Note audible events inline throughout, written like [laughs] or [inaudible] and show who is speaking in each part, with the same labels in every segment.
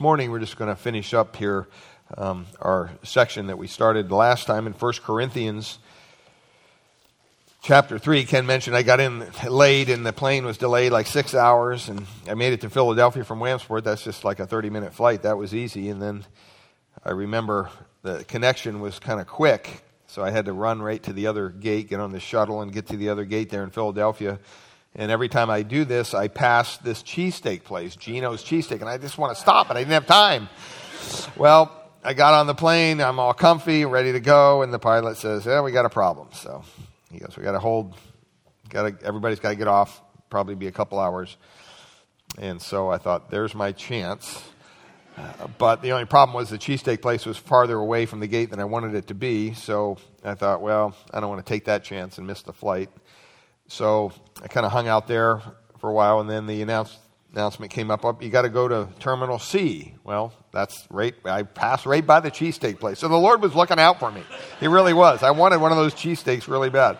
Speaker 1: morning we're just going to finish up here um, our section that we started last time in 1 corinthians chapter 3 ken mentioned i got in late and the plane was delayed like six hours and i made it to philadelphia from williamsport. That's just like a 30 minute flight. That was easy. And then i remember the connection was kind of quick. So i had to run right to the other gate get on the shuttle and get to the other gate there in philadelphia and every time I do this, I pass this cheesesteak place, Geno's Cheesesteak, and I just want to stop, and I didn't have time. Well, I got on the plane, I'm all comfy, ready to go, and the pilot says, "Yeah, we got a problem." So he goes, "We got to hold. Got to. Everybody's got to get off. Probably be a couple hours." And so I thought, "There's my chance." Uh, but the only problem was the cheesesteak place was farther away from the gate than I wanted it to be. So I thought, well, I don't want to take that chance and miss the flight. So I kind of hung out there for a while, and then the announce, announcement came up, up you got to go to Terminal C. Well, that's right. I passed right by the cheesesteak place. So the Lord was looking out for me. He really was. I wanted one of those cheesesteaks really bad.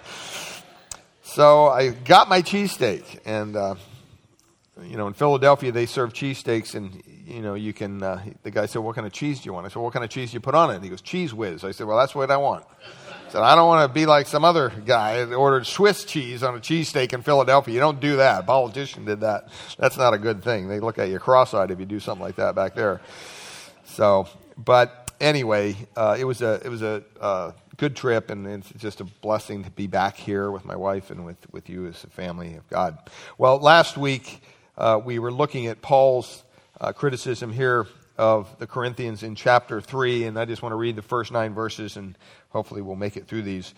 Speaker 1: So I got my cheesesteak, and uh, you know, in Philadelphia they serve cheesesteaks, and you know, you can. Uh, the guy said, "What kind of cheese do you want?" I said, "What kind of cheese do you put on it?" And he goes, "Cheez Whiz." I said, "Well, that's what I want." Said, I don't want to be like some other guy that ordered Swiss cheese on a cheesesteak in Philadelphia. You don't do that. A politician did that. That's not a good thing. They look at you cross-eyed if you do something like that back there. So, but anyway, uh, it was a it was a uh, good trip, and it's just a blessing to be back here with my wife and with with you as a family of God. Well, last week uh, we were looking at Paul's uh, criticism here of the Corinthians in chapter 3, and I just want to read the first nine verses, and hopefully we'll make it through these.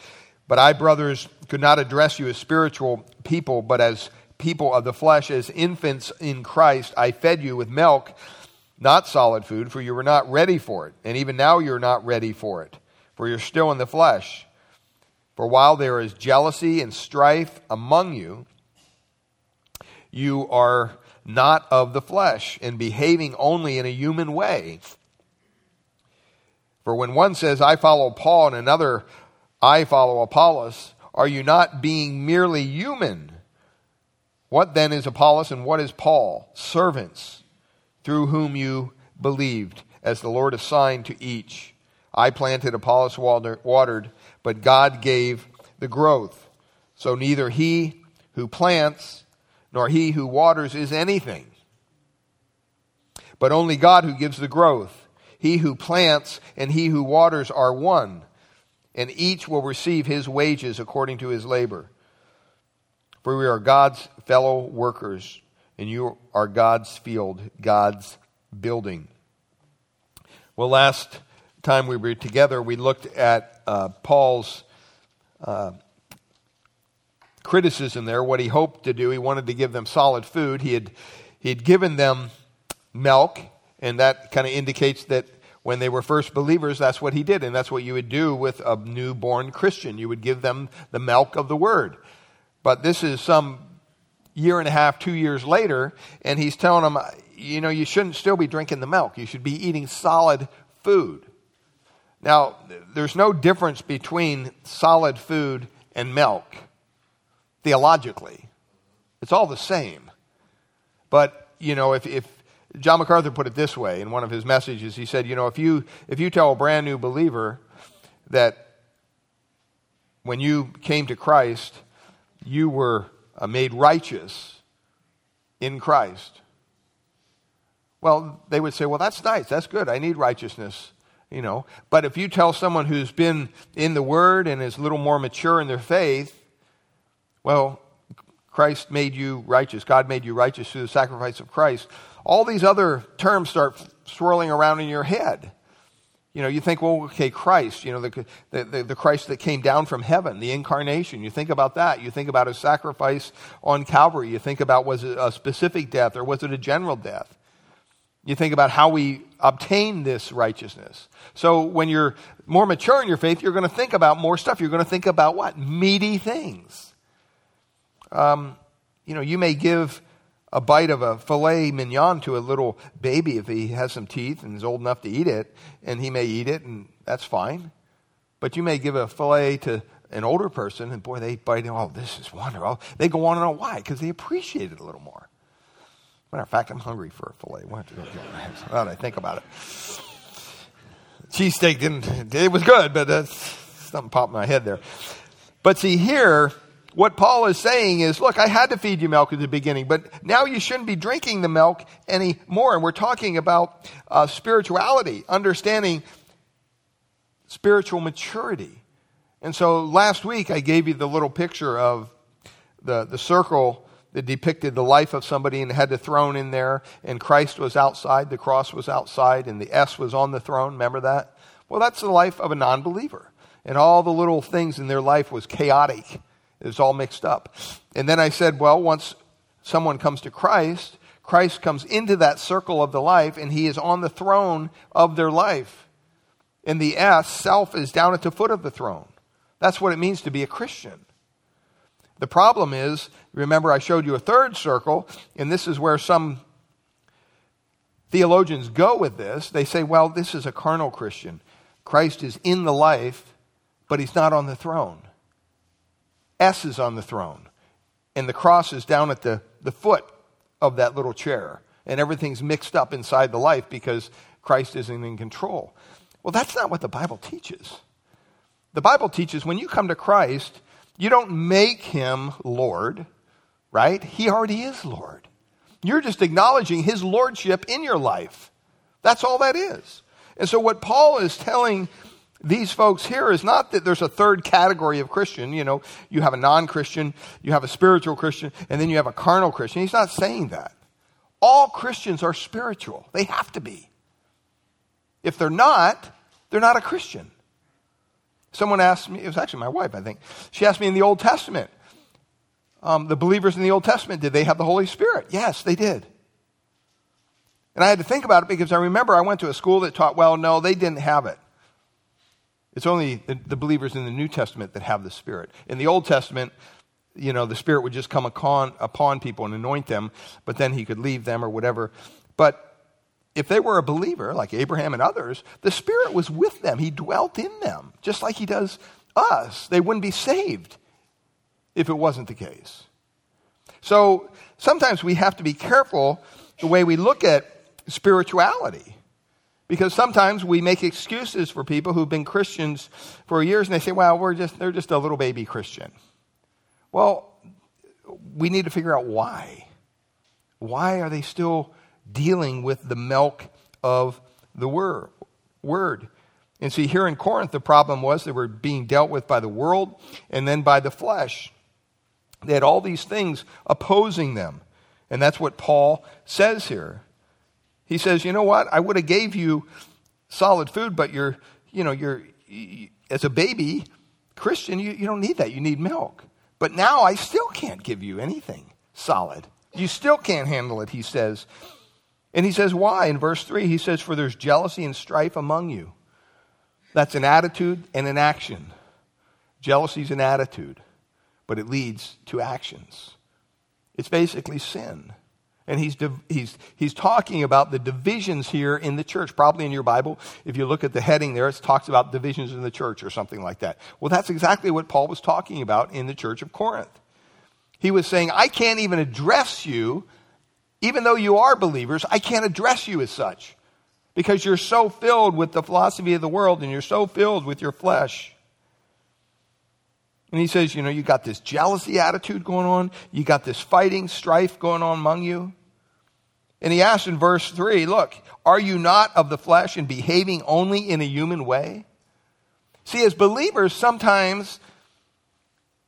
Speaker 1: But I, brothers, could not address you as spiritual people, but as people of the flesh, as infants in Christ. I fed you with milk, not solid food, for you were not ready for it. And even now you're not ready for it, for you're still in the flesh. For while there is jealousy and strife among you, you are not of the flesh, and behaving only in a human way. For when one says, I follow Paul, and another, I follow Apollos, are you not being merely human? What then is Apollos and what is Paul? Servants through whom you believed, as the Lord assigned to each. I planted, Apollos watered, but God gave the growth. So neither he who plants nor he who waters is anything, but only God who gives the growth. He who plants and he who waters are one, and each will receive his wages according to his labor. For we are God's fellow workers, and you are God's field, God's building. Well, last time we were together, we looked at uh, Paul's uh, criticism there, what he hoped to do. He wanted to give them solid food. He had, he had given them milk, and that kind of indicates that when they were first believers, that's what he did. And that's what you would do with a newborn Christian. You would give them the milk of the word. But this is some year and a half, two years later, and he's telling them, you know, you shouldn't still be drinking the milk. You should be eating solid food. Now, there's no difference between solid food and milk theologically. It's all the same. But, you know, if, if John MacArthur put it this way in one of his messages, he said, you know, if you, if you tell a brand new believer that when you came to Christ, you were uh, made righteous in Christ. Well, they would say, well, that's nice. That's good. I need righteousness, you know. But if you tell someone who's been in the Word and is a little more mature in their faith well, Christ made you righteous. God made you righteous through the sacrifice of Christ. All these other terms start swirling around in your head. You know, you think, well, okay, Christ, you know, the, the, the, Christ that came down from heaven, the incarnation. You think about that. You think about his sacrifice on Calvary. You think about was it a specific death or was it a general death? You think about how we obtain this righteousness. So when you're more mature in your faith, you're going to think about more stuff. You're going to think about what? Meaty things. Um, you know, you may give a bite of a filet mignon to a little baby if he has some teeth and is old enough to eat it, and he may eat it, and that's fine. But you may give a filet to an older person, and boy, they bite it. Oh, this is wonderful. Oh, they go on and on. Why? Because they appreciate it a little more. Matter of fact, I'm hungry for a filet. What [laughs] now that I think about it. Cheesesteak didn't, it was good, but that's, something popped in my head there. But see, here, what Paul is saying is, look, I had to feed you milk at the beginning, but now you shouldn't be drinking the milk anymore. And we're talking about uh, spirituality, understanding spiritual maturity. And so last week I gave you the little picture of the, the circle that depicted the life of somebody and had the throne in there, and Christ was outside, the cross was outside, and the S was on the throne. Remember that? Well, that's the life of a non believer. And all the little things in their life was chaotic. It was all mixed up. And then I said, well, once someone comes to Christ, Christ comes into that circle of the life, and he is on the throne of their life. And the S, self, is down at the foot of the throne. That's what it means to be a Christian. The problem is, remember, I showed you a third circle, and this is where some theologians go with this. They say, well, this is a carnal Christian. Christ is in the life, but he's not on the throne. S is on the throne, and the cross is down at the, the foot of that little chair, and everything's mixed up inside the life because Christ isn't in control. Well, that's not what the Bible teaches. The Bible teaches when you come to Christ, you don't make him Lord, right? He already is Lord. You're just acknowledging his lordship in your life. That's all that is. And so, what Paul is telling these folks here is not that there's a third category of Christian. You know, you have a non Christian, you have a spiritual Christian, and then you have a carnal Christian. He's not saying that. All Christians are spiritual, they have to be. If they're not, they're not a Christian. Someone asked me, it was actually my wife, I think. She asked me in the Old Testament, um, the believers in the Old Testament, did they have the Holy Spirit? Yes, they did. And I had to think about it because I remember I went to a school that taught, well, no, they didn't have it. It's only the, the believers in the New Testament that have the Spirit. In the Old Testament, you know, the Spirit would just come upon, upon people and anoint them, but then he could leave them or whatever. But if they were a believer, like Abraham and others, the Spirit was with them. He dwelt in them, just like He does us. They wouldn't be saved if it wasn't the case. So sometimes we have to be careful the way we look at spirituality. Because sometimes we make excuses for people who've been Christians for years and they say, well, we're just, they're just a little baby Christian. Well, we need to figure out why. Why are they still dealing with the milk of the word. word. And see, here in Corinth, the problem was they were being dealt with by the world and then by the flesh. They had all these things opposing them. And that's what Paul says here. He says, you know what? I would have gave you solid food, but you're, you know, you're, as a baby Christian, you, you don't need that. You need milk. But now I still can't give you anything solid. You still can't handle it, he says. And he says, why? In verse 3, he says, For there's jealousy and strife among you. That's an attitude and an action. Jealousy is an attitude, but it leads to actions. It's basically sin. And he's, he's, he's talking about the divisions here in the church. Probably in your Bible, if you look at the heading there, it talks about divisions in the church or something like that. Well, that's exactly what Paul was talking about in the church of Corinth. He was saying, I can't even address you even though you are believers, I can't address you as such because you're so filled with the philosophy of the world and you're so filled with your flesh. And he says, you know, you got this jealousy attitude going on, you got this fighting, strife going on among you. And he asks in verse 3 look, are you not of the flesh and behaving only in a human way? See, as believers, sometimes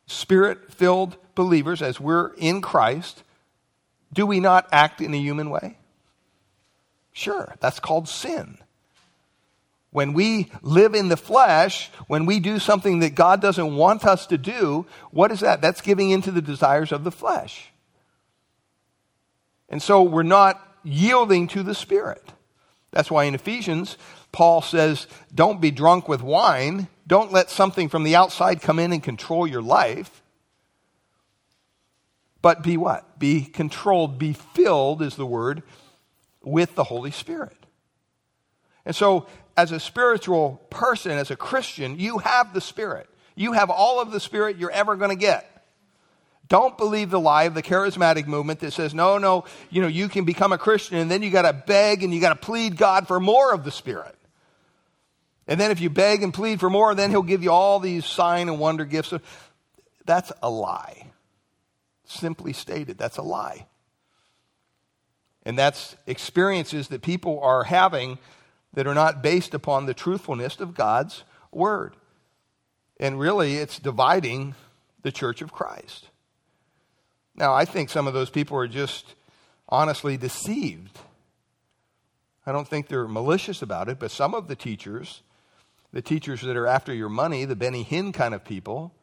Speaker 1: spirit filled believers, as we're in Christ, do we not act in a human way? Sure, that's called sin. When we live in the flesh, when we do something that God doesn't want us to do, what is that? That's giving into the desires of the flesh. And so we're not yielding to the Spirit. That's why in Ephesians, Paul says, don't be drunk with wine. Don't let something from the outside come in and control your life. But be what? Be controlled, be filled, is the word, with the Holy Spirit. And so, as a spiritual person, as a Christian, you have the Spirit. You have all of the Spirit you're ever going to get. Don't believe the lie of the charismatic movement that says, no, no, you know, you can become a Christian and then you got to beg and you got to plead God for more of the Spirit. And then if you beg and plead for more, then he'll give you all these sign and wonder gifts. That's a lie. Simply stated, that's a lie. And that's experiences that people are having that are not based upon the truthfulness of God's word. And really, it's dividing the church of Christ. Now, I think some of those people are just honestly deceived. I don't think they're malicious about it, but some of the teachers, the teachers that are after your money, the Benny Hinn kind of people,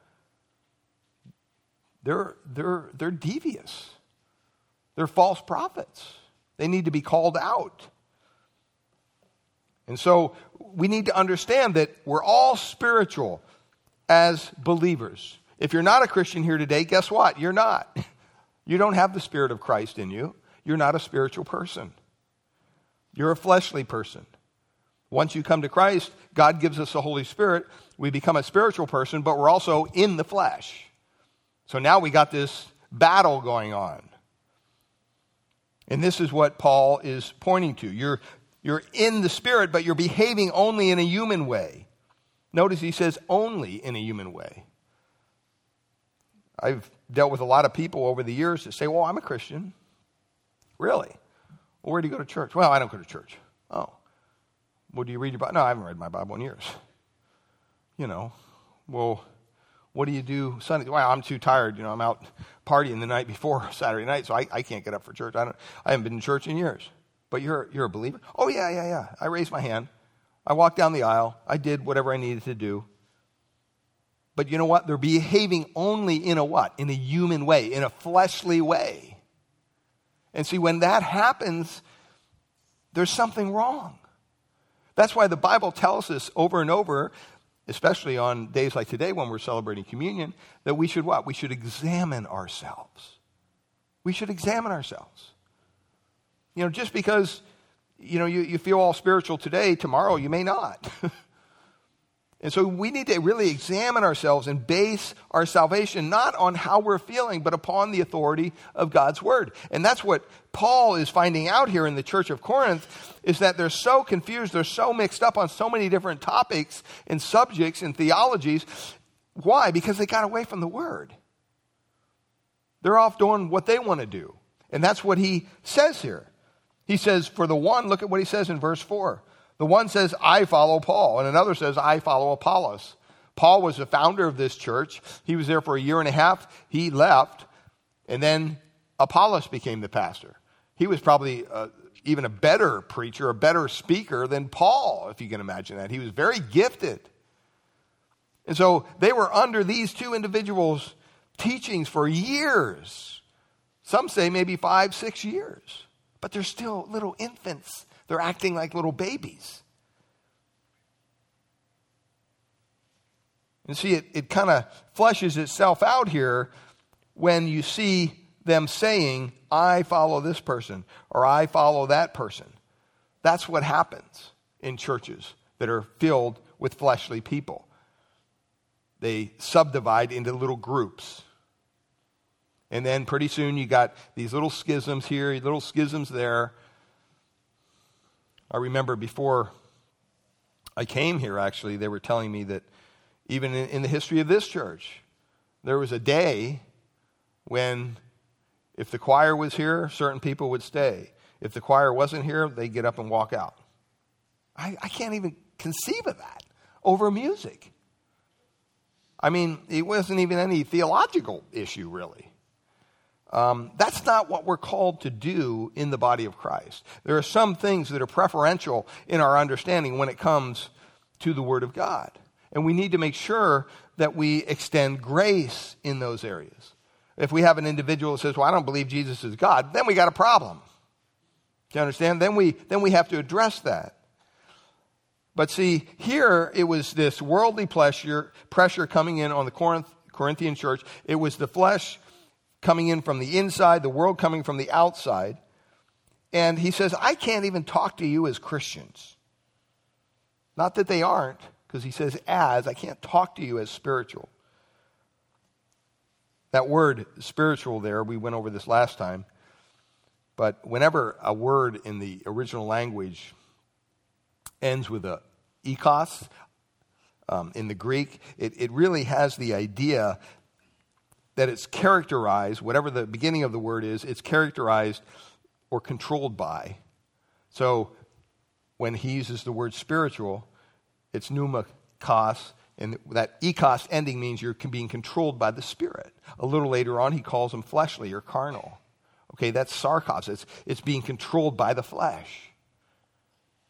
Speaker 1: they're, they're, they're devious. They're false prophets. They need to be called out. And so we need to understand that we're all spiritual as believers. If you're not a Christian here today, guess what? You're not. [laughs] You don't have the Spirit of Christ in you. You're not a spiritual person. You're a fleshly person. Once you come to Christ, God gives us the Holy Spirit. We become a spiritual person, but we're also in the flesh. So now we got this battle going on. And this is what Paul is pointing to. You're, you're in the Spirit, but you're behaving only in a human way. Notice he says only in a human way. I've dealt with a lot of people over the years that say, Well, I'm a Christian. Really? Well, where do you go to church? Well, I don't go to church. Oh. Well, do you read your Bible? No, I haven't read my Bible in years. You know, well, what do you do Sunday? Well, I'm too tired. You know, I'm out partying the night before [laughs] Saturday night, so I, I can't get up for church. I, don't, I haven't been in church in years. But you're, you're a believer? Oh, yeah, yeah, yeah. I raised my hand. I walked down the aisle. I did whatever I needed to do. But you know what? They're behaving only in a what? In a human way, in a fleshly way. And see, when that happens, there's something wrong. That's why the Bible tells us over and over, especially on days like today when we're celebrating communion, that we should what? We should examine ourselves. We should examine ourselves. You know, just because, you know, you, you feel all spiritual today, tomorrow you may not. [laughs] And so we need to really examine ourselves and base our salvation not on how we're feeling, but upon the authority of God's word. And that's what Paul is finding out here in the church of Corinth is that they're so confused, they're so mixed up on so many different topics and subjects and theologies. Why? Because they got away from the word. They're off doing what they want to do. And that's what he says here. He says, for the one, look at what he says in verse 4. The one says, I follow Paul, and another says, I follow Apollos. Paul was the founder of this church. He was there for a year and a half. He left, and then Apollos became the pastor. He was probably uh, even a better preacher, a better speaker than Paul, if you can imagine that. He was very gifted. And so they were under these two individuals' teachings for years. Some say maybe five, six years. But they're still little infants they're acting like little babies. And see, it, it kind of fleshes itself out here when you see them saying, I follow this person or I follow that person. That's what happens in churches that are filled with fleshly people. They subdivide into little groups. And then pretty soon you got these little schisms here, little schisms there. I remember before I came here, actually, they were telling me that even in, the history of this church, there was a day when if the choir was here, certain people would stay. If the choir wasn't here, they'd get up and walk out. I, I can't even conceive of that over music. I mean, it wasn't even any theological issue, really. Um, that's not what we're called to do in the body of Christ. There are some things that are preferential in our understanding when it comes to the Word of God. And we need to make sure that we extend grace in those areas. If we have an individual that says, Well, I don't believe Jesus is God, then we got a problem. Do you understand? Then we, then we have to address that. But see, here it was this worldly pressure, pressure coming in on the Corinth, Corinthian church. It was the flesh coming in from the inside, the world coming from the outside. And he says, I can't even talk to you as Christians. Not that they aren't, because he says, as, I can't talk to you as spiritual. That word spiritual there, we went over this last time, but whenever a word in the original language ends with a ekos, um, in the Greek, it, it really has the idea that it's characterized, whatever the beginning of the word is, it's characterized or controlled by. So when he uses the word spiritual, it's pneumakos, and that ekos ending means you're being controlled by the Spirit. A little later on, he calls them fleshly or carnal. Okay, that's sarkos. It's, it's being controlled by the flesh.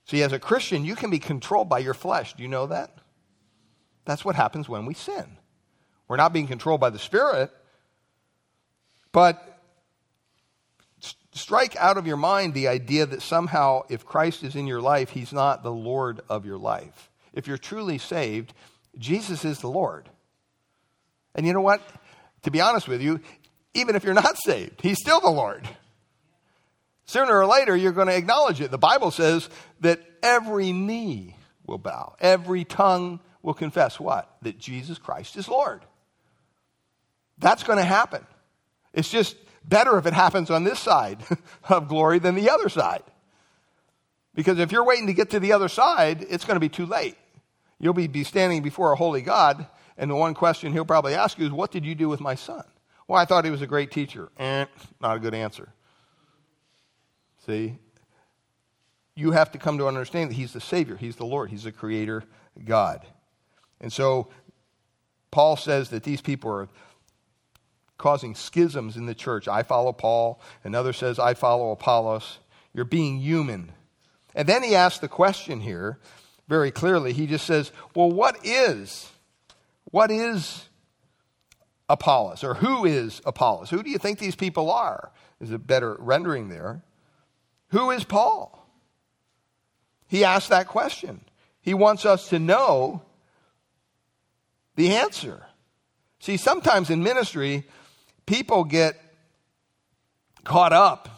Speaker 1: See, as a Christian, you can be controlled by your flesh. Do you know that? That's what happens when we sin. We're not being controlled by the Spirit, but strike out of your mind the idea that somehow, if Christ is in your life, he's not the Lord of your life. If you're truly saved, Jesus is the Lord. And you know what? To be honest with you, even if you're not [laughs] saved, he's still the Lord. Sooner or later, you're going to acknowledge it. The Bible says that every knee will bow, every tongue will confess what? That Jesus Christ is Lord. That's going to happen. It's just better if it happens on this side [laughs] of glory than the other side. Because if you're waiting to get to the other side, it's going to be too late. You'll be, be standing before a holy God, and the one question he'll probably ask you is, What did you do with my son? Well, I thought he was a great teacher. Eh, not a good answer. See? You have to come to understand that he's the Savior, he's the Lord, he's the Creator God. And so Paul says that these people are causing schisms in the church. I follow Paul, another says, I follow Apollos. You're being human. And then he asks the question here very clearly. He just says, Well, what is? What is Apollos? Or who is Apollos? Who do you think these people are? Is a better rendering there. Who is Paul? He asked that question. He wants us to know the answer. See, sometimes in ministry, people get caught up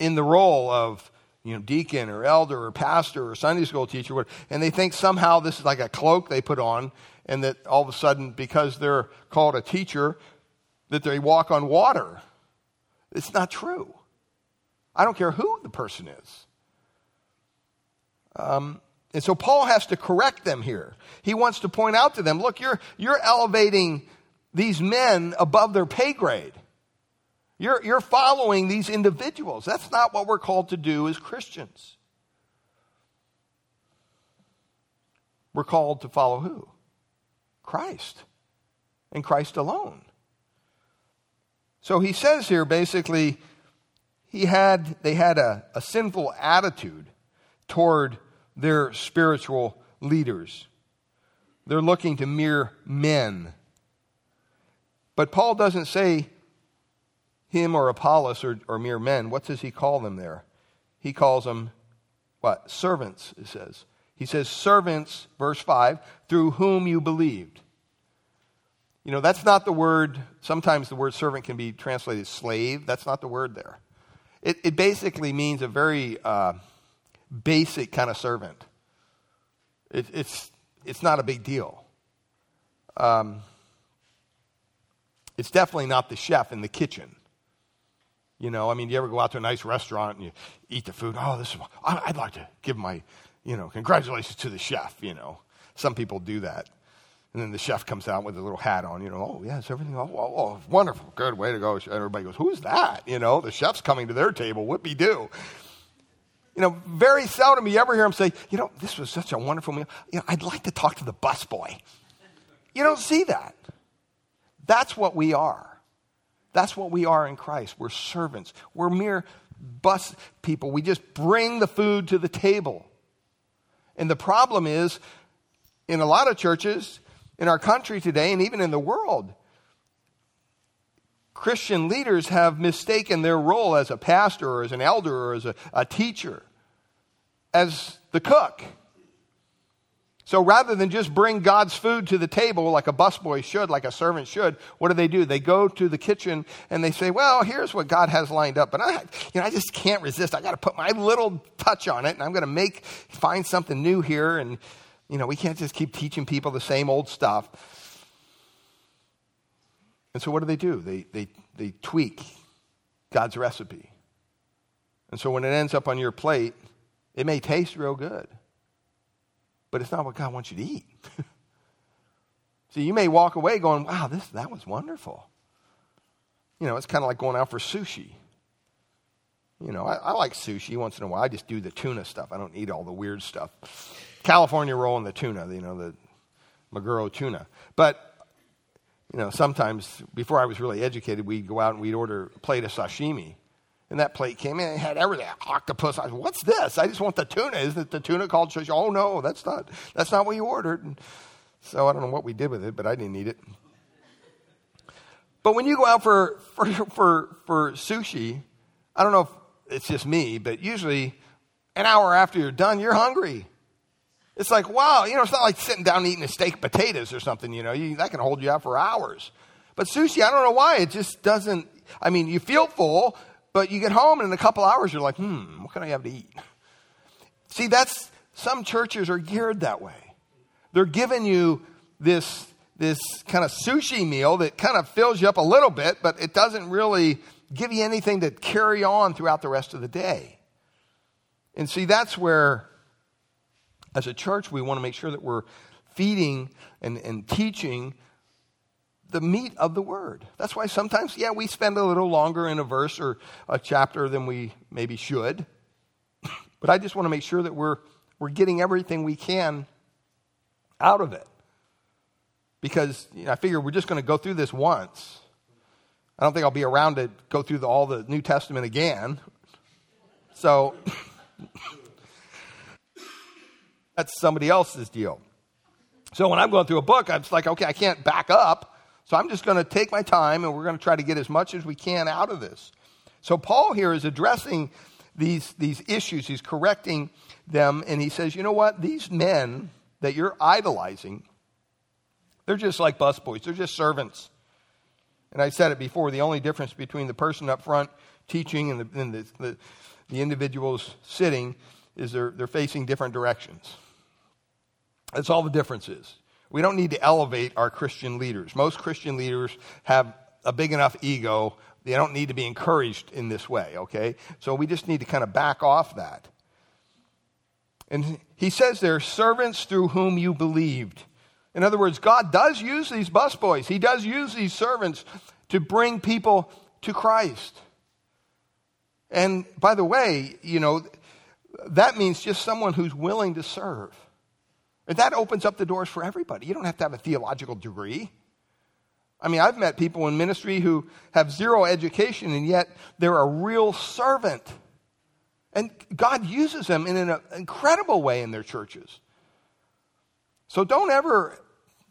Speaker 1: in the role of you know deacon or elder or pastor or sunday school teacher and they think somehow this is like a cloak they put on and that all of a sudden because they're called a teacher that they walk on water. It's not true. I don't care who the person is. Um, and so paul has to correct them here. He wants to point out to them look you're, you're elevating these men above their pay grade. You're, you're following these individuals. That's not what we're called to do as Christians. We're called to follow who? Christ. And Christ alone. So he says here basically, he had, they had a, a sinful attitude toward their spiritual leaders. They're looking to mere men but Paul doesn't say him or Apollos or, or mere men. What does he call them there? He calls them what? Servants, it says. He says, servants, verse 5, through whom you believed. You know, that's not the word, sometimes the word servant can be translated slave. That's not the word there. It, it basically means a very uh, basic kind of servant. It, it's, it's not a big deal. Um, it's definitely not the chef in the kitchen. You know, I mean, do you ever go out to a nice restaurant and you eat the food? Oh, this is, I'd like to give my, you know, congratulations to the chef, you know. Some people do that. And then the chef comes out with a little hat on, you know, oh, yes, everything, oh, oh, oh wonderful, good, way to go. And everybody goes, who's that? You know, the chef's coming to their table, whoopie do. You know, very seldom you ever hear him say, you know, this was such a wonderful meal. You know, I'd like to talk to the busboy. You don't see that. That's what we are. That's what we are in Christ. We're servants. We're mere bus people. We just bring the food to the table. And the problem is, in a lot of churches, in our country today, and even in the world, Christian leaders have mistaken their role as a pastor or as an elder or as a, a teacher as the cook. So rather than just bring God's food to the table like a busboy should, like a servant should, what do they do? They go to the kitchen and they say, well, here's what God has lined up, but I, you know, I just can't resist. I got to put my little touch on it and I'm going to make, find something new here. And, you know, we can't just keep teaching people the same old stuff. And so what do they do? They, they, they tweak God's recipe. And so when it ends up on your plate, it may taste real good, but it's not what God wants you to eat. [laughs] See, you may walk away going, wow, this, that was wonderful. You know, it's kind of like going out for sushi. You know, I, I, like sushi once in a while. I just do the tuna stuff. I don't eat all the weird stuff. California roll and the tuna, you know, the Maguro tuna. But, you know, sometimes before I was really educated, we'd go out and we'd order a plate of sashimi. And that plate came in and had everything. Octopus. I said, what's this? I just want the tuna. Isn't it the tuna called sashimi? Oh, no, that's not, that's not what you ordered. And so I don't know what we did with it, but I didn't eat it. But when you go out for, for, for, for sushi, I don't know if it's just me, but usually an hour after you're done, you're hungry. It's like, wow, you know, it's not like sitting down eating a steak potatoes or something, you know, you, that can hold you out for hours. But sushi, I don't know why, it just doesn't, I mean, you feel full, but you get home and in a couple hours you're like, hmm, what can I have to eat? See, that's, some churches are geared that way. They're giving you this, this kind of sushi meal that kind of fills you up a little bit, but it doesn't really give you anything to carry on throughout the rest of the day. And see, that's where, as a church, we want to make sure that we're feeding and, and teaching the meat of the word. That's why sometimes, yeah, we spend a little longer in a verse or a chapter than we maybe should. [laughs] But I just want to make sure that we're, we're getting everything we can out of it. Because you know, I figure we're just going to go through this once. I don't think I'll be around to go through the, all the New Testament again. So [coughs] that's somebody else's deal. So when I'm going through a book, I'm just like, okay, I can't back up. So I'm just going to take my time and we're going to try to get as much as we can out of this. So Paul here is addressing these, these issues, he's correcting them, and he says, you know what? These men that you're idolizing, they're just like busboys, they're just servants. And I said it before the only difference between the person up front teaching and the, and the, the, the individuals sitting is they're, they're facing different directions. That's all the difference is. We don't need to elevate our Christian leaders. Most Christian leaders have a big enough ego, they don't need to be encouraged in this way, okay? So we just need to kind of back off that. And he says they're servants through whom you believed. In other words, God does use these busboys, He does use these servants to bring people to Christ. And by the way, you know, that means just someone who's willing to serve. And that opens up the doors for everybody. You don't have to have a theological degree. I mean, I've met people in ministry who have zero education and yet they're a real servant. And God uses them in an incredible way in their churches. So don't ever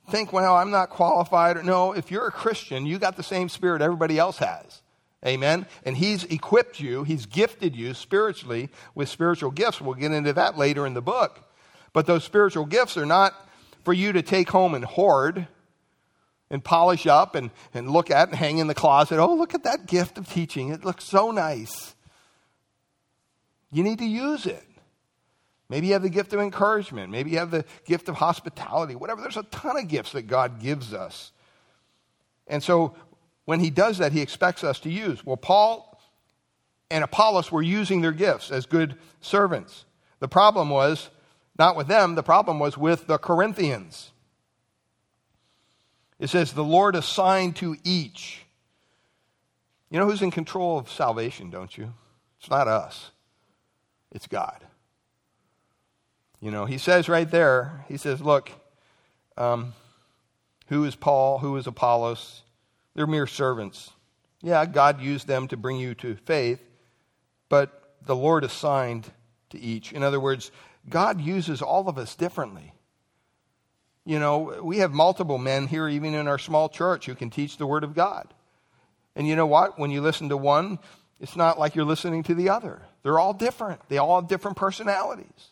Speaker 1: think, well, I'm not qualified. No, if you're a Christian, you got the same spirit everybody else has. Amen. And He's equipped you, He's gifted you spiritually with spiritual gifts. We'll get into that later in the book. But those spiritual gifts are not for you to take home and hoard and polish up and, and look at and hang in the closet. Oh, look at that gift of teaching. It looks so nice. You need to use it. Maybe you have the gift of encouragement. Maybe you have the gift of hospitality, whatever. There's a ton of gifts that God gives us. And so when he does that, he expects us to use. Well, Paul and Apollos were using their gifts as good servants. The problem was not with them, the problem was with the Corinthians. It says, the Lord assigned to each. You know who's in control of salvation, don't you? It's not us, it's God. You know, he says right there, he says, look, um, who is Paul? Who is Apollos? They're mere servants. Yeah, God used them to bring you to faith, but the Lord assigned to each. In other words, God uses all of us differently. You know, we have multiple men here, even in our small church, who can teach the Word of God. And you know what? When you listen to one, it's not like you're listening to the other. They're all different, they all have different personalities.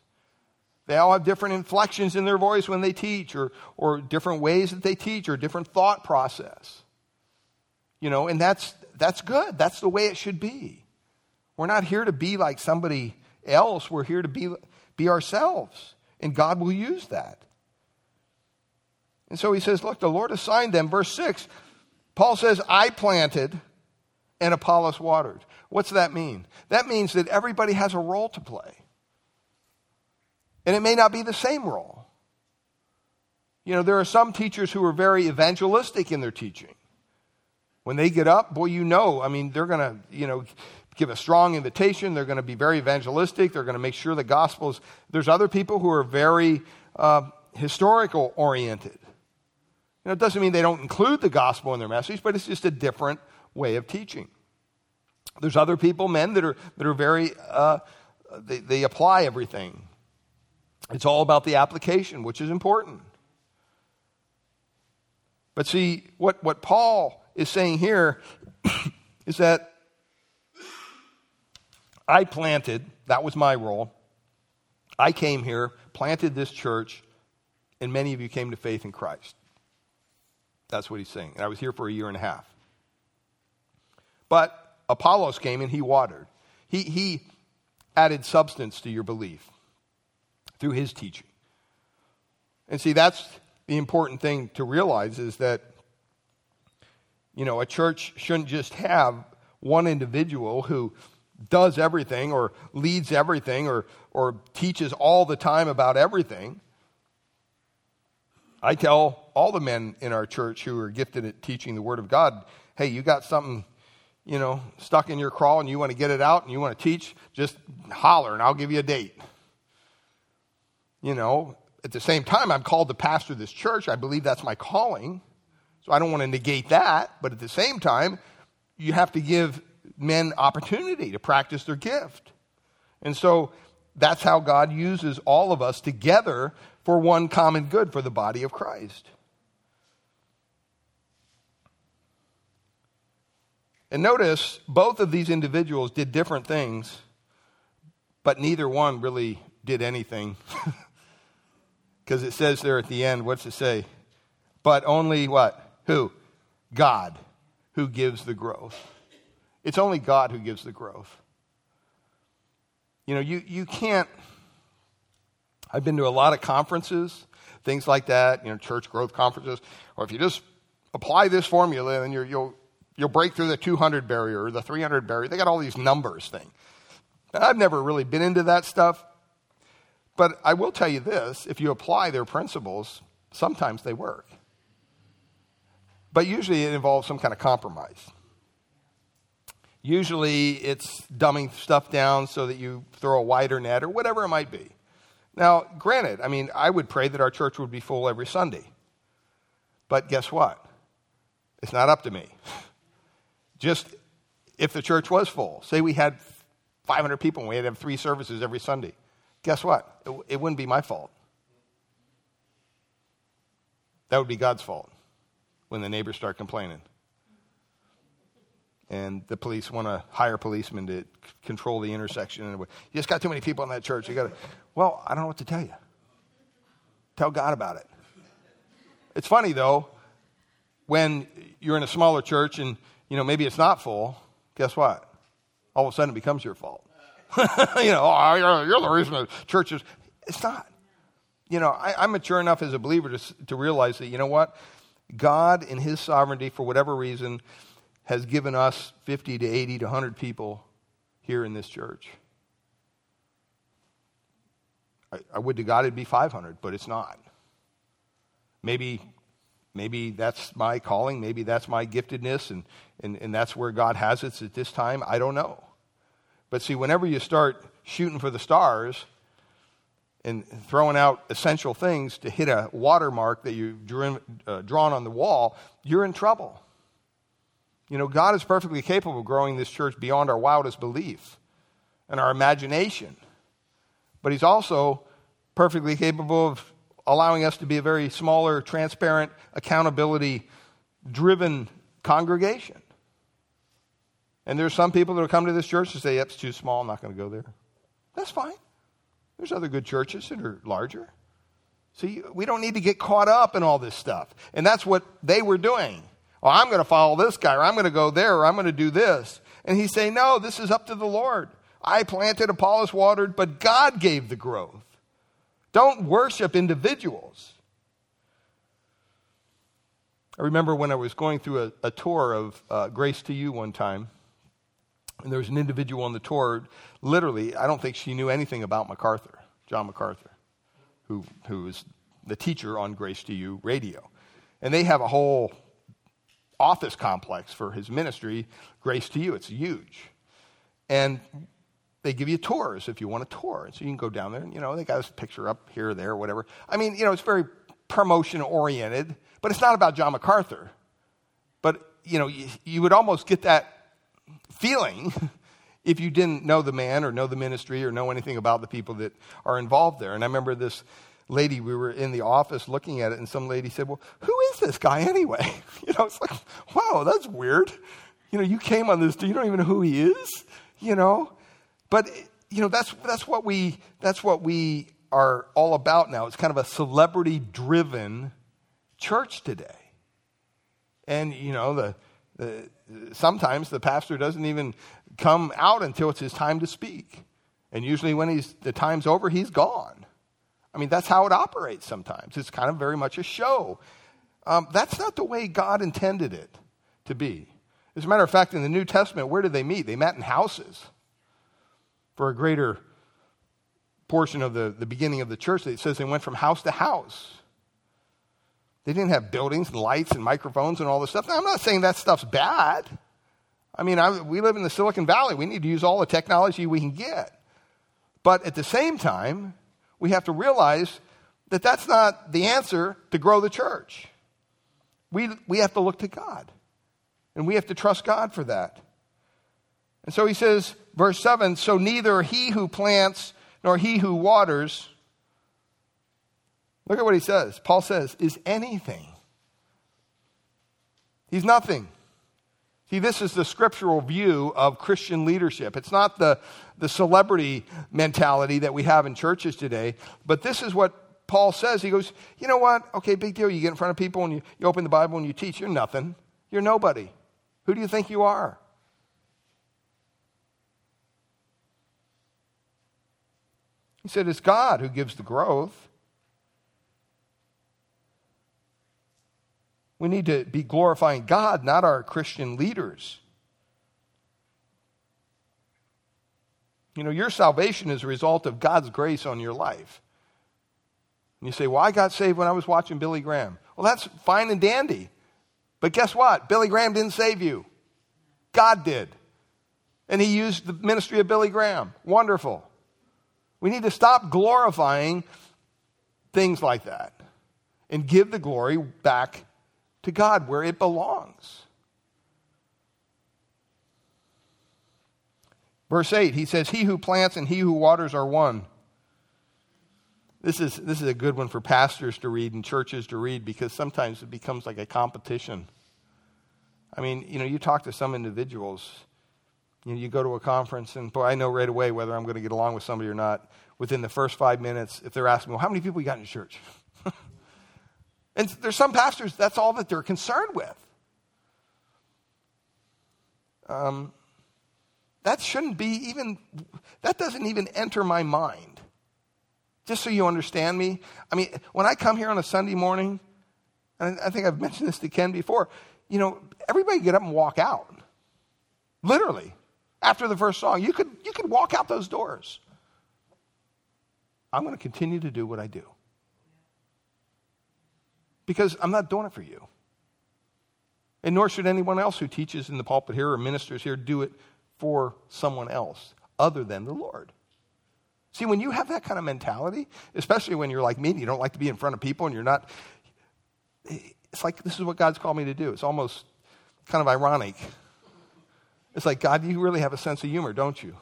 Speaker 1: They all have different inflections in their voice when they teach, or, or different ways that they teach, or different thought process. You know, and that's, that's good. That's the way it should be. We're not here to be like somebody else, we're here to be, be ourselves. And God will use that. And so he says, Look, the Lord assigned them, verse 6, Paul says, I planted and Apollos watered. What's that mean? That means that everybody has a role to play. And it may not be the same role. You know, there are some teachers who are very evangelistic in their teaching. When they get up, boy, you know, I mean, they're going to, you know, give a strong invitation. They're going to be very evangelistic. They're going to make sure the gospel is. There's other people who are very uh, historical oriented. You know, it doesn't mean they don't include the gospel in their message, but it's just a different way of teaching. There's other people, men, that are, that are very, uh, they, they apply everything. It's all about the application, which is important. But see, what, what Paul is saying here [coughs] is that I planted, that was my role. I came here, planted this church, and many of you came to faith in Christ. That's what he's saying. And I was here for a year and a half. But Apollos came and he watered. He, he added substance to your belief through his teaching. And see, that's the important thing to realize is that, you know, a church shouldn't just have one individual who does everything or leads everything or, or teaches all the time about everything. I tell all the men in our church who are gifted at teaching the Word of God hey, you got something, you know, stuck in your crawl and you want to get it out and you want to teach, just holler and I'll give you a date. You know, at the same time, I'm called to pastor this church. I believe that's my calling. So I don't want to negate that. But at the same time, you have to give men opportunity to practice their gift. And so that's how God uses all of us together for one common good for the body of Christ. And notice both of these individuals did different things, but neither one really did anything. [laughs] Because it says there at the end, what's it say? But only what? Who? God who gives the growth. It's only God who gives the growth. You know, you, you can't I've been to a lot of conferences, things like that, you know, church growth conferences. Or if you just apply this formula, then you will you'll break through the 200 barrier or the 300 barrier. They got all these numbers thing. And I've never really been into that stuff. But I will tell you this if you apply their principles, sometimes they work. But usually it involves some kind of compromise. Usually it's dumbing stuff down so that you throw a wider net or whatever it might be. Now, granted, I mean, I would pray that our church would be full every Sunday. But guess what? It's not up to me. [laughs] Just if the church was full, say we had 500 people and we had to have three services every Sunday, guess what? It, it wouldn't be my fault. That would be God's fault when the neighbors start complaining and the police want to hire policemen to c- control the intersection. And you just got too many people in that church. You got to. Well, I don't know what to tell you. Tell God about it. It's funny though, when you're in a smaller church and you know maybe it's not full. Guess what? All of a sudden it becomes your fault. [laughs] you know, oh, you're, you're, the reason the church is. It's not. You know, I, am mature enough as a believer to, to realize that you know what, God in His sovereignty, for whatever reason has given us 50 to 80 to 100 people here in this church. I, I would to God it'd be 500, but it's not. Maybe, maybe that's my calling. Maybe that's my giftedness, and, and, and that's where God has it at this time. I don't know. But see, whenever you start shooting for the stars and throwing out essential things to hit a watermark that you've uh, drawn on the wall, you're in trouble. You know, God is perfectly capable of growing this church beyond our wildest belief and our imagination. But He's also perfectly capable of allowing us to be a very smaller, transparent, accountability driven congregation. And there's some people that will come to this church and say, yep, it's too small, I'm not going to go there. That's fine. There's other good churches that are larger. See, we don't need to get caught up in all this stuff. And that's what they were doing. Well, I'm going to follow this guy, or I'm going to go there, or I'm going to do this. And he's saying, No, this is up to the Lord. I planted, Apollos watered, but God gave the growth. Don't worship individuals. I remember when I was going through a, a tour of uh, Grace to You one time, and there was an individual on the tour, literally, I don't think she knew anything about MacArthur, John MacArthur, who, who was the teacher on Grace to You radio. And they have a whole office complex for his ministry, Grace to You. It's huge. And they give you tours if you want a tour. So you can go down there and, you know, they got this picture up here there, whatever. I mean, you know, it's very promotion oriented, but it's not about John MacArthur. But, you know, you, you would almost get that feeling [laughs] if you didn't know the man or know the ministry or know anything about the people that are involved there. And I remember this lady, we were in the office looking at it, and some lady said, Well, who is this guy anyway? [laughs] You know, it's like, wow, that's weird. You know, you came on this, you don't even know who he is, you know? But you know, that's that's what we that's what we are all about now. It's kind of a celebrity driven church today. And you know, the, the sometimes the pastor doesn't even come out until it's his time to speak. And usually when he's the time's over, he's gone. I mean, that's how it operates sometimes. It's kind of very much a show. Um, that's not the way God intended it to be. As a matter of fact, in the New Testament, where did they meet? They met in houses for a greater portion of the, the beginning of the church. It says they went from house to house. They didn't have buildings and lights and microphones and all this stuff. Now, I'm not saying that stuff's bad. I mean, I, we live in the Silicon Valley. We need to use all the technology we can get. But at the same time, we have to realize that that's not the answer to grow the church. We, we have to look to God. And we have to trust God for that. And so he says, verse 7 So neither he who plants nor he who waters, look at what he says. Paul says, is anything. He's nothing. See, this is the scriptural view of Christian leadership. It's not the, the celebrity mentality that we have in churches today, but this is what Paul says. He goes, You know what? Okay, big deal. You get in front of people and you, you open the Bible and you teach. You're nothing. You're nobody. Who do you think you are? He said, It's God who gives the growth. We need to be glorifying God, not our Christian leaders. You know, your salvation is a result of God's grace on your life. And you say, Well, I got saved when I was watching Billy Graham. Well, that's fine and dandy. But guess what? Billy Graham didn't save you, God did. And he used the ministry of Billy Graham. Wonderful. We need to stop glorifying things like that and give the glory back to God where it belongs. Verse 8, he says, He who plants and he who waters are one. This is, this is a good one for pastors to read and churches to read because sometimes it becomes like a competition. I mean, you know, you talk to some individuals you, know, you go to a conference, and boy, I know right away whether I'm going to get along with somebody or not within the first five minutes if they're asking, well, how many people you got in your church? [laughs] and there's some pastors, that's all that they're concerned with. Um, that shouldn't be even, that doesn't even enter my mind. Just so you understand me, I mean, when I come here on a Sunday morning, and I think I've mentioned this to Ken before, you know, everybody get up and walk out. Literally after the first song. You could, you could walk out those doors. I'm going to continue to do what I do. Because I'm not doing it for you. And nor should anyone else who teaches in the pulpit here or ministers here do it for someone else other than the Lord. See, when you have that kind of mentality, especially when you're like me and you don't like to be in front of people and you're not, it's like this is what God's called me to do. It's almost kind of ironic it's like, God, you really have a sense of humor, don't you?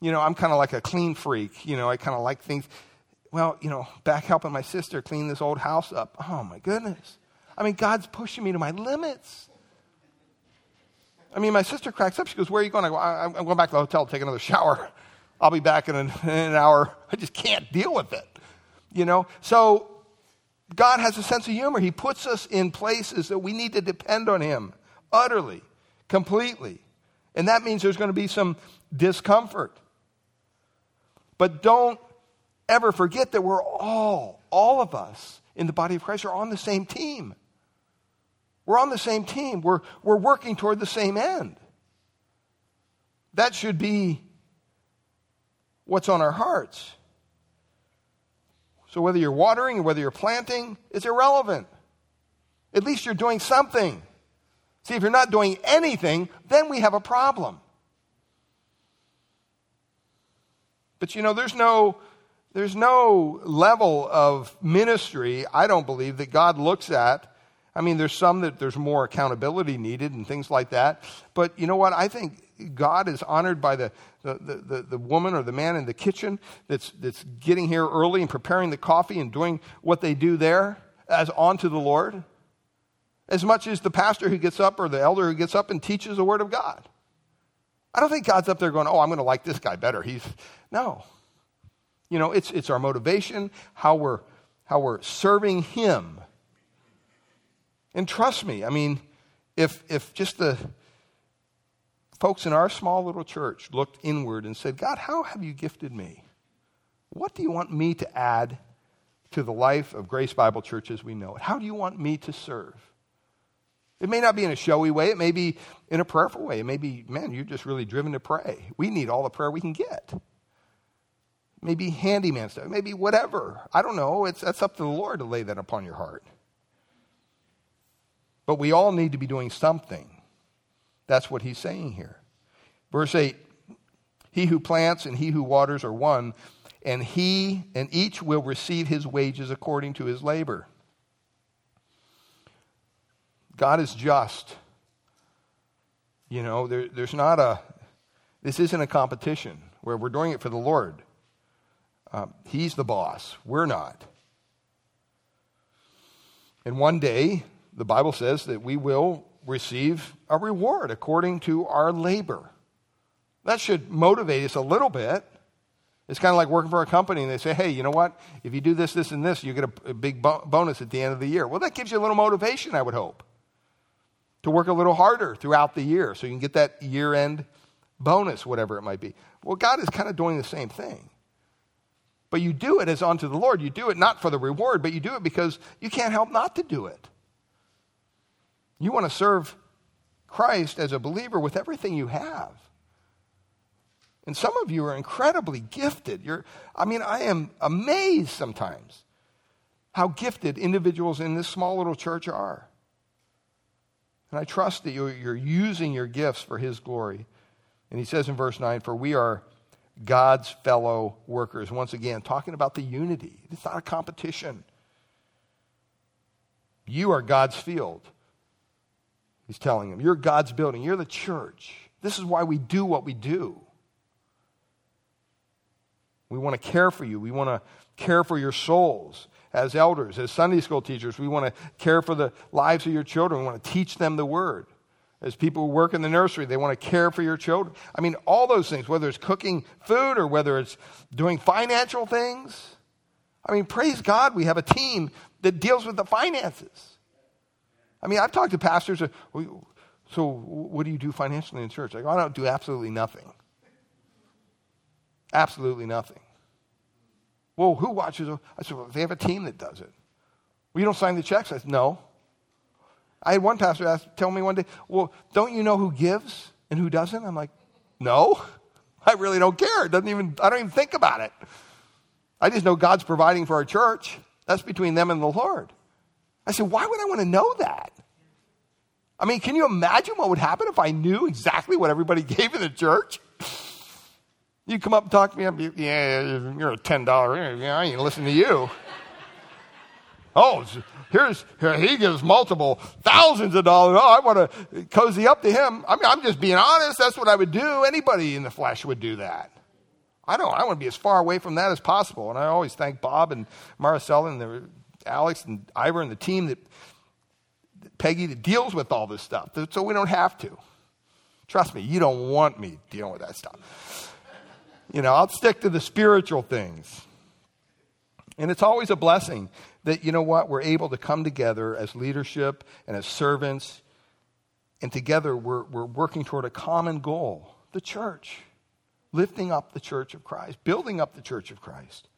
Speaker 1: You know, I'm kind of like a clean freak. You know, I kind of like things. Well, you know, back helping my sister clean this old house up. Oh, my goodness. I mean, God's pushing me to my limits. I mean, my sister cracks up. She goes, Where are you going? I go, I'm going back to the hotel to take another shower. I'll be back in an, in an hour. I just can't deal with it. You know? So, God has a sense of humor. He puts us in places that we need to depend on Him utterly completely. And that means there's going to be some discomfort. But don't ever forget that we're all, all of us in the body of Christ are on the same team. We're on the same team. We're, we're working toward the same end. That should be what's on our hearts. So whether you're watering or whether you're planting, it's irrelevant. At least you're doing something. See, if you're not doing anything, then we have a problem. But you know, there's no there's no level of ministry, I don't believe, that God looks at. I mean, there's some that there's more accountability needed and things like that. But you know what? I think God is honored by the, the, the, the, woman or the man in the kitchen that's, that's getting here early and preparing the coffee and doing what they do there as onto the Lord, as much as the pastor who gets up or the elder who gets up and teaches the Word of God. I don't think God's up there going, oh, I'm going to like this guy better. He's, no. You know, it's, it's our motivation, how we're, how we're serving Him. And trust me, I mean, if, if just the folks in our small little church looked inward and said, God, how have you gifted me? What do you want me to add to the life of Grace Bible Church as we know it? How do you want me to serve? It may not be in a showy way. It may be in a prayerful way. It may be, man, you're just really driven to pray. We need all the prayer we can get maybe handyman stuff, maybe whatever. I don't know. It's, that's up to the Lord to lay that upon your heart. But we all need to be doing something. That's what he's saying here. Verse 8 He who plants and he who waters are one, and he and each will receive his wages according to his labor. God is just. You know, there, there's not a, this isn't a competition where we're doing it for the Lord. Um, he's the boss. We're not. And one day, the Bible says that we will receive a reward according to our labor. That should motivate us a little bit. It's kind of like working for a company and they say, hey, you know what? If you do this, this, and this, you get a, big bo- bonus at the end of the year. Well, that gives you a little motivation, I would hope, to work a little harder throughout the year so you can get that year end bonus, whatever it might be. Well, God is kind of doing the same thing. But you do it as unto the Lord. You do it not for the reward, but you do it because you can't help not to do it. You want to serve Christ as a believer with everything you have. And some of you are incredibly gifted. You're, I mean, I am amazed sometimes how gifted individuals in this small little church are. And I trust that you're, you're using your gifts for His glory. And he says in verse 9, For we are God's fellow workers. Once again, talking about the unity. It's not a competition. You are God's field. He's telling them, You're God's building. You're the church. This is why we do what we do. We want to care for you. We want to care for your souls as elders, as Sunday school teachers. We want to care for the lives of your children. We want to teach them the word. As people who work in the nursery, they want to care for your children. I mean, all those things, whether it's cooking food or whether it's doing financial things. I mean, praise God, we have a team that deals with the finances. I mean, I've talked to pastors, so what do you do financially in church? I go, I don't do absolutely nothing. Absolutely nothing. Well, who watches? I said, well, they have a team that does it. Well, you don't sign the checks? I said, no. I had one pastor ask, tell me one day, well, don't you know who gives and who doesn't? I'm like, no, [laughs] I really don't care. It doesn't even, I don't even think about it. I just know God's providing for our church. That's between them and the Lord. I said, why would I want to know that? I mean, can you imagine what would happen if I knew exactly what everybody [laughs] gave in the church? You come up and talk to me, I'm, yeah, you're a $10, yeah, I ain't listening to you. Oh, here's he gives multiple thousands of dollars. Oh, I want to cozy up to him. I mean, I'm just being honest. That's what I would do. Anybody in the flesh would do that. I don't. I want to be as far away from that as possible. And I always thank Bob and Maricela and the, Alex and Ivor and the team that Peggy that deals with all this stuff, so we don't have to. Trust me, you don't want me dealing with that stuff. You know, I'll stick to the spiritual things. And it's always a blessing that, you know what, we're able to come together as leadership and as servants, and together we're, we're working toward a common goal the church, lifting up the church of Christ, building up the church of Christ.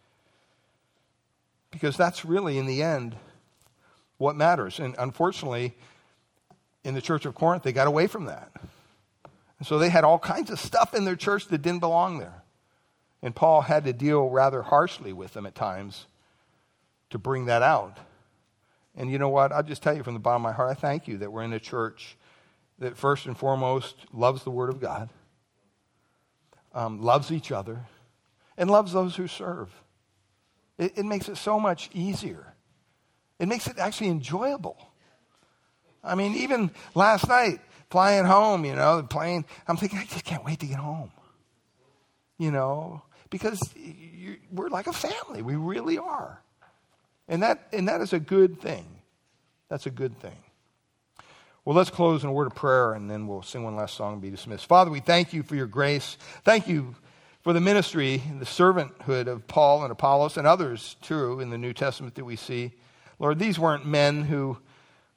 Speaker 1: Because that's really, in the end, what matters. And unfortunately, in the church of Corinth, they got away from that. And so they had all kinds of stuff in their church that didn't belong there. And Paul had to deal rather harshly with them at times to bring that out. And you know what? I'll just tell you from the bottom of my heart, I thank you that we're in a church that first and foremost loves the Word of God, um, loves each other, and loves those who serve. It, it makes it so much easier. It makes it actually enjoyable. I mean, even last night, flying home, you know, the plane, I'm thinking, I just can't wait to get home. You know, because we're like a family. We really are. And that, and that is a good thing. That's a good thing. Well, let's close in a word of prayer and then we'll sing one last song and be dismissed. Father, we thank you for your grace. Thank you for the ministry and the servanthood of Paul and Apollos and others, too, in the New Testament that we see. Lord, these weren't men who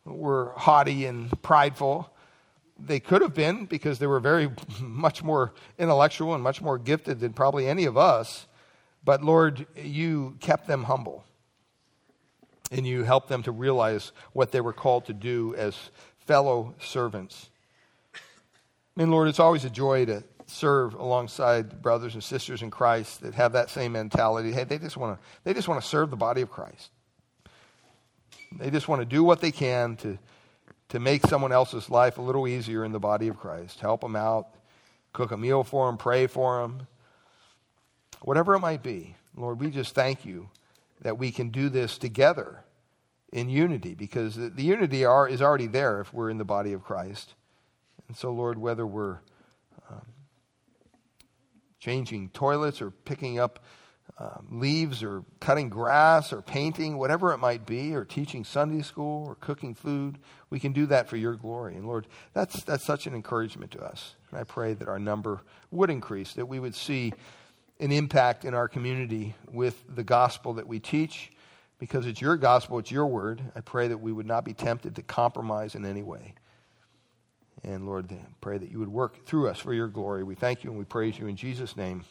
Speaker 1: were haughty and prideful. They could have been because they were very [laughs] much more intellectual and much more gifted than probably any of us. But Lord, you kept them humble. And you help them to realize what they were called to do as fellow servants. And Lord, it's always a joy to serve alongside brothers and sisters in Christ that have that same mentality. Hey, they just want to they just want to serve the body of Christ. They just want to do what they can to to make someone else's life a little easier in the body of Christ. Help them out, cook a meal for them, pray for them. Whatever it might be. Lord, we just thank you that we can do this together in unity because the, the unity are, is already there if we're in the body of Christ. And so, Lord, whether we're um, changing toilets or picking up um, leaves or cutting grass or painting, whatever it might be, or teaching Sunday school or cooking food, we can do that for your glory. And Lord, that's, that's such an encouragement to us. And I pray that our number would increase, that we would see an impact in our community with the gospel that we teach because it's your gospel, it's your word. I pray that we would not be tempted to compromise in any way. And Lord, pray that you would work through us for your glory. We thank you and we praise you in Jesus' name.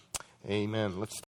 Speaker 1: Amen. Let's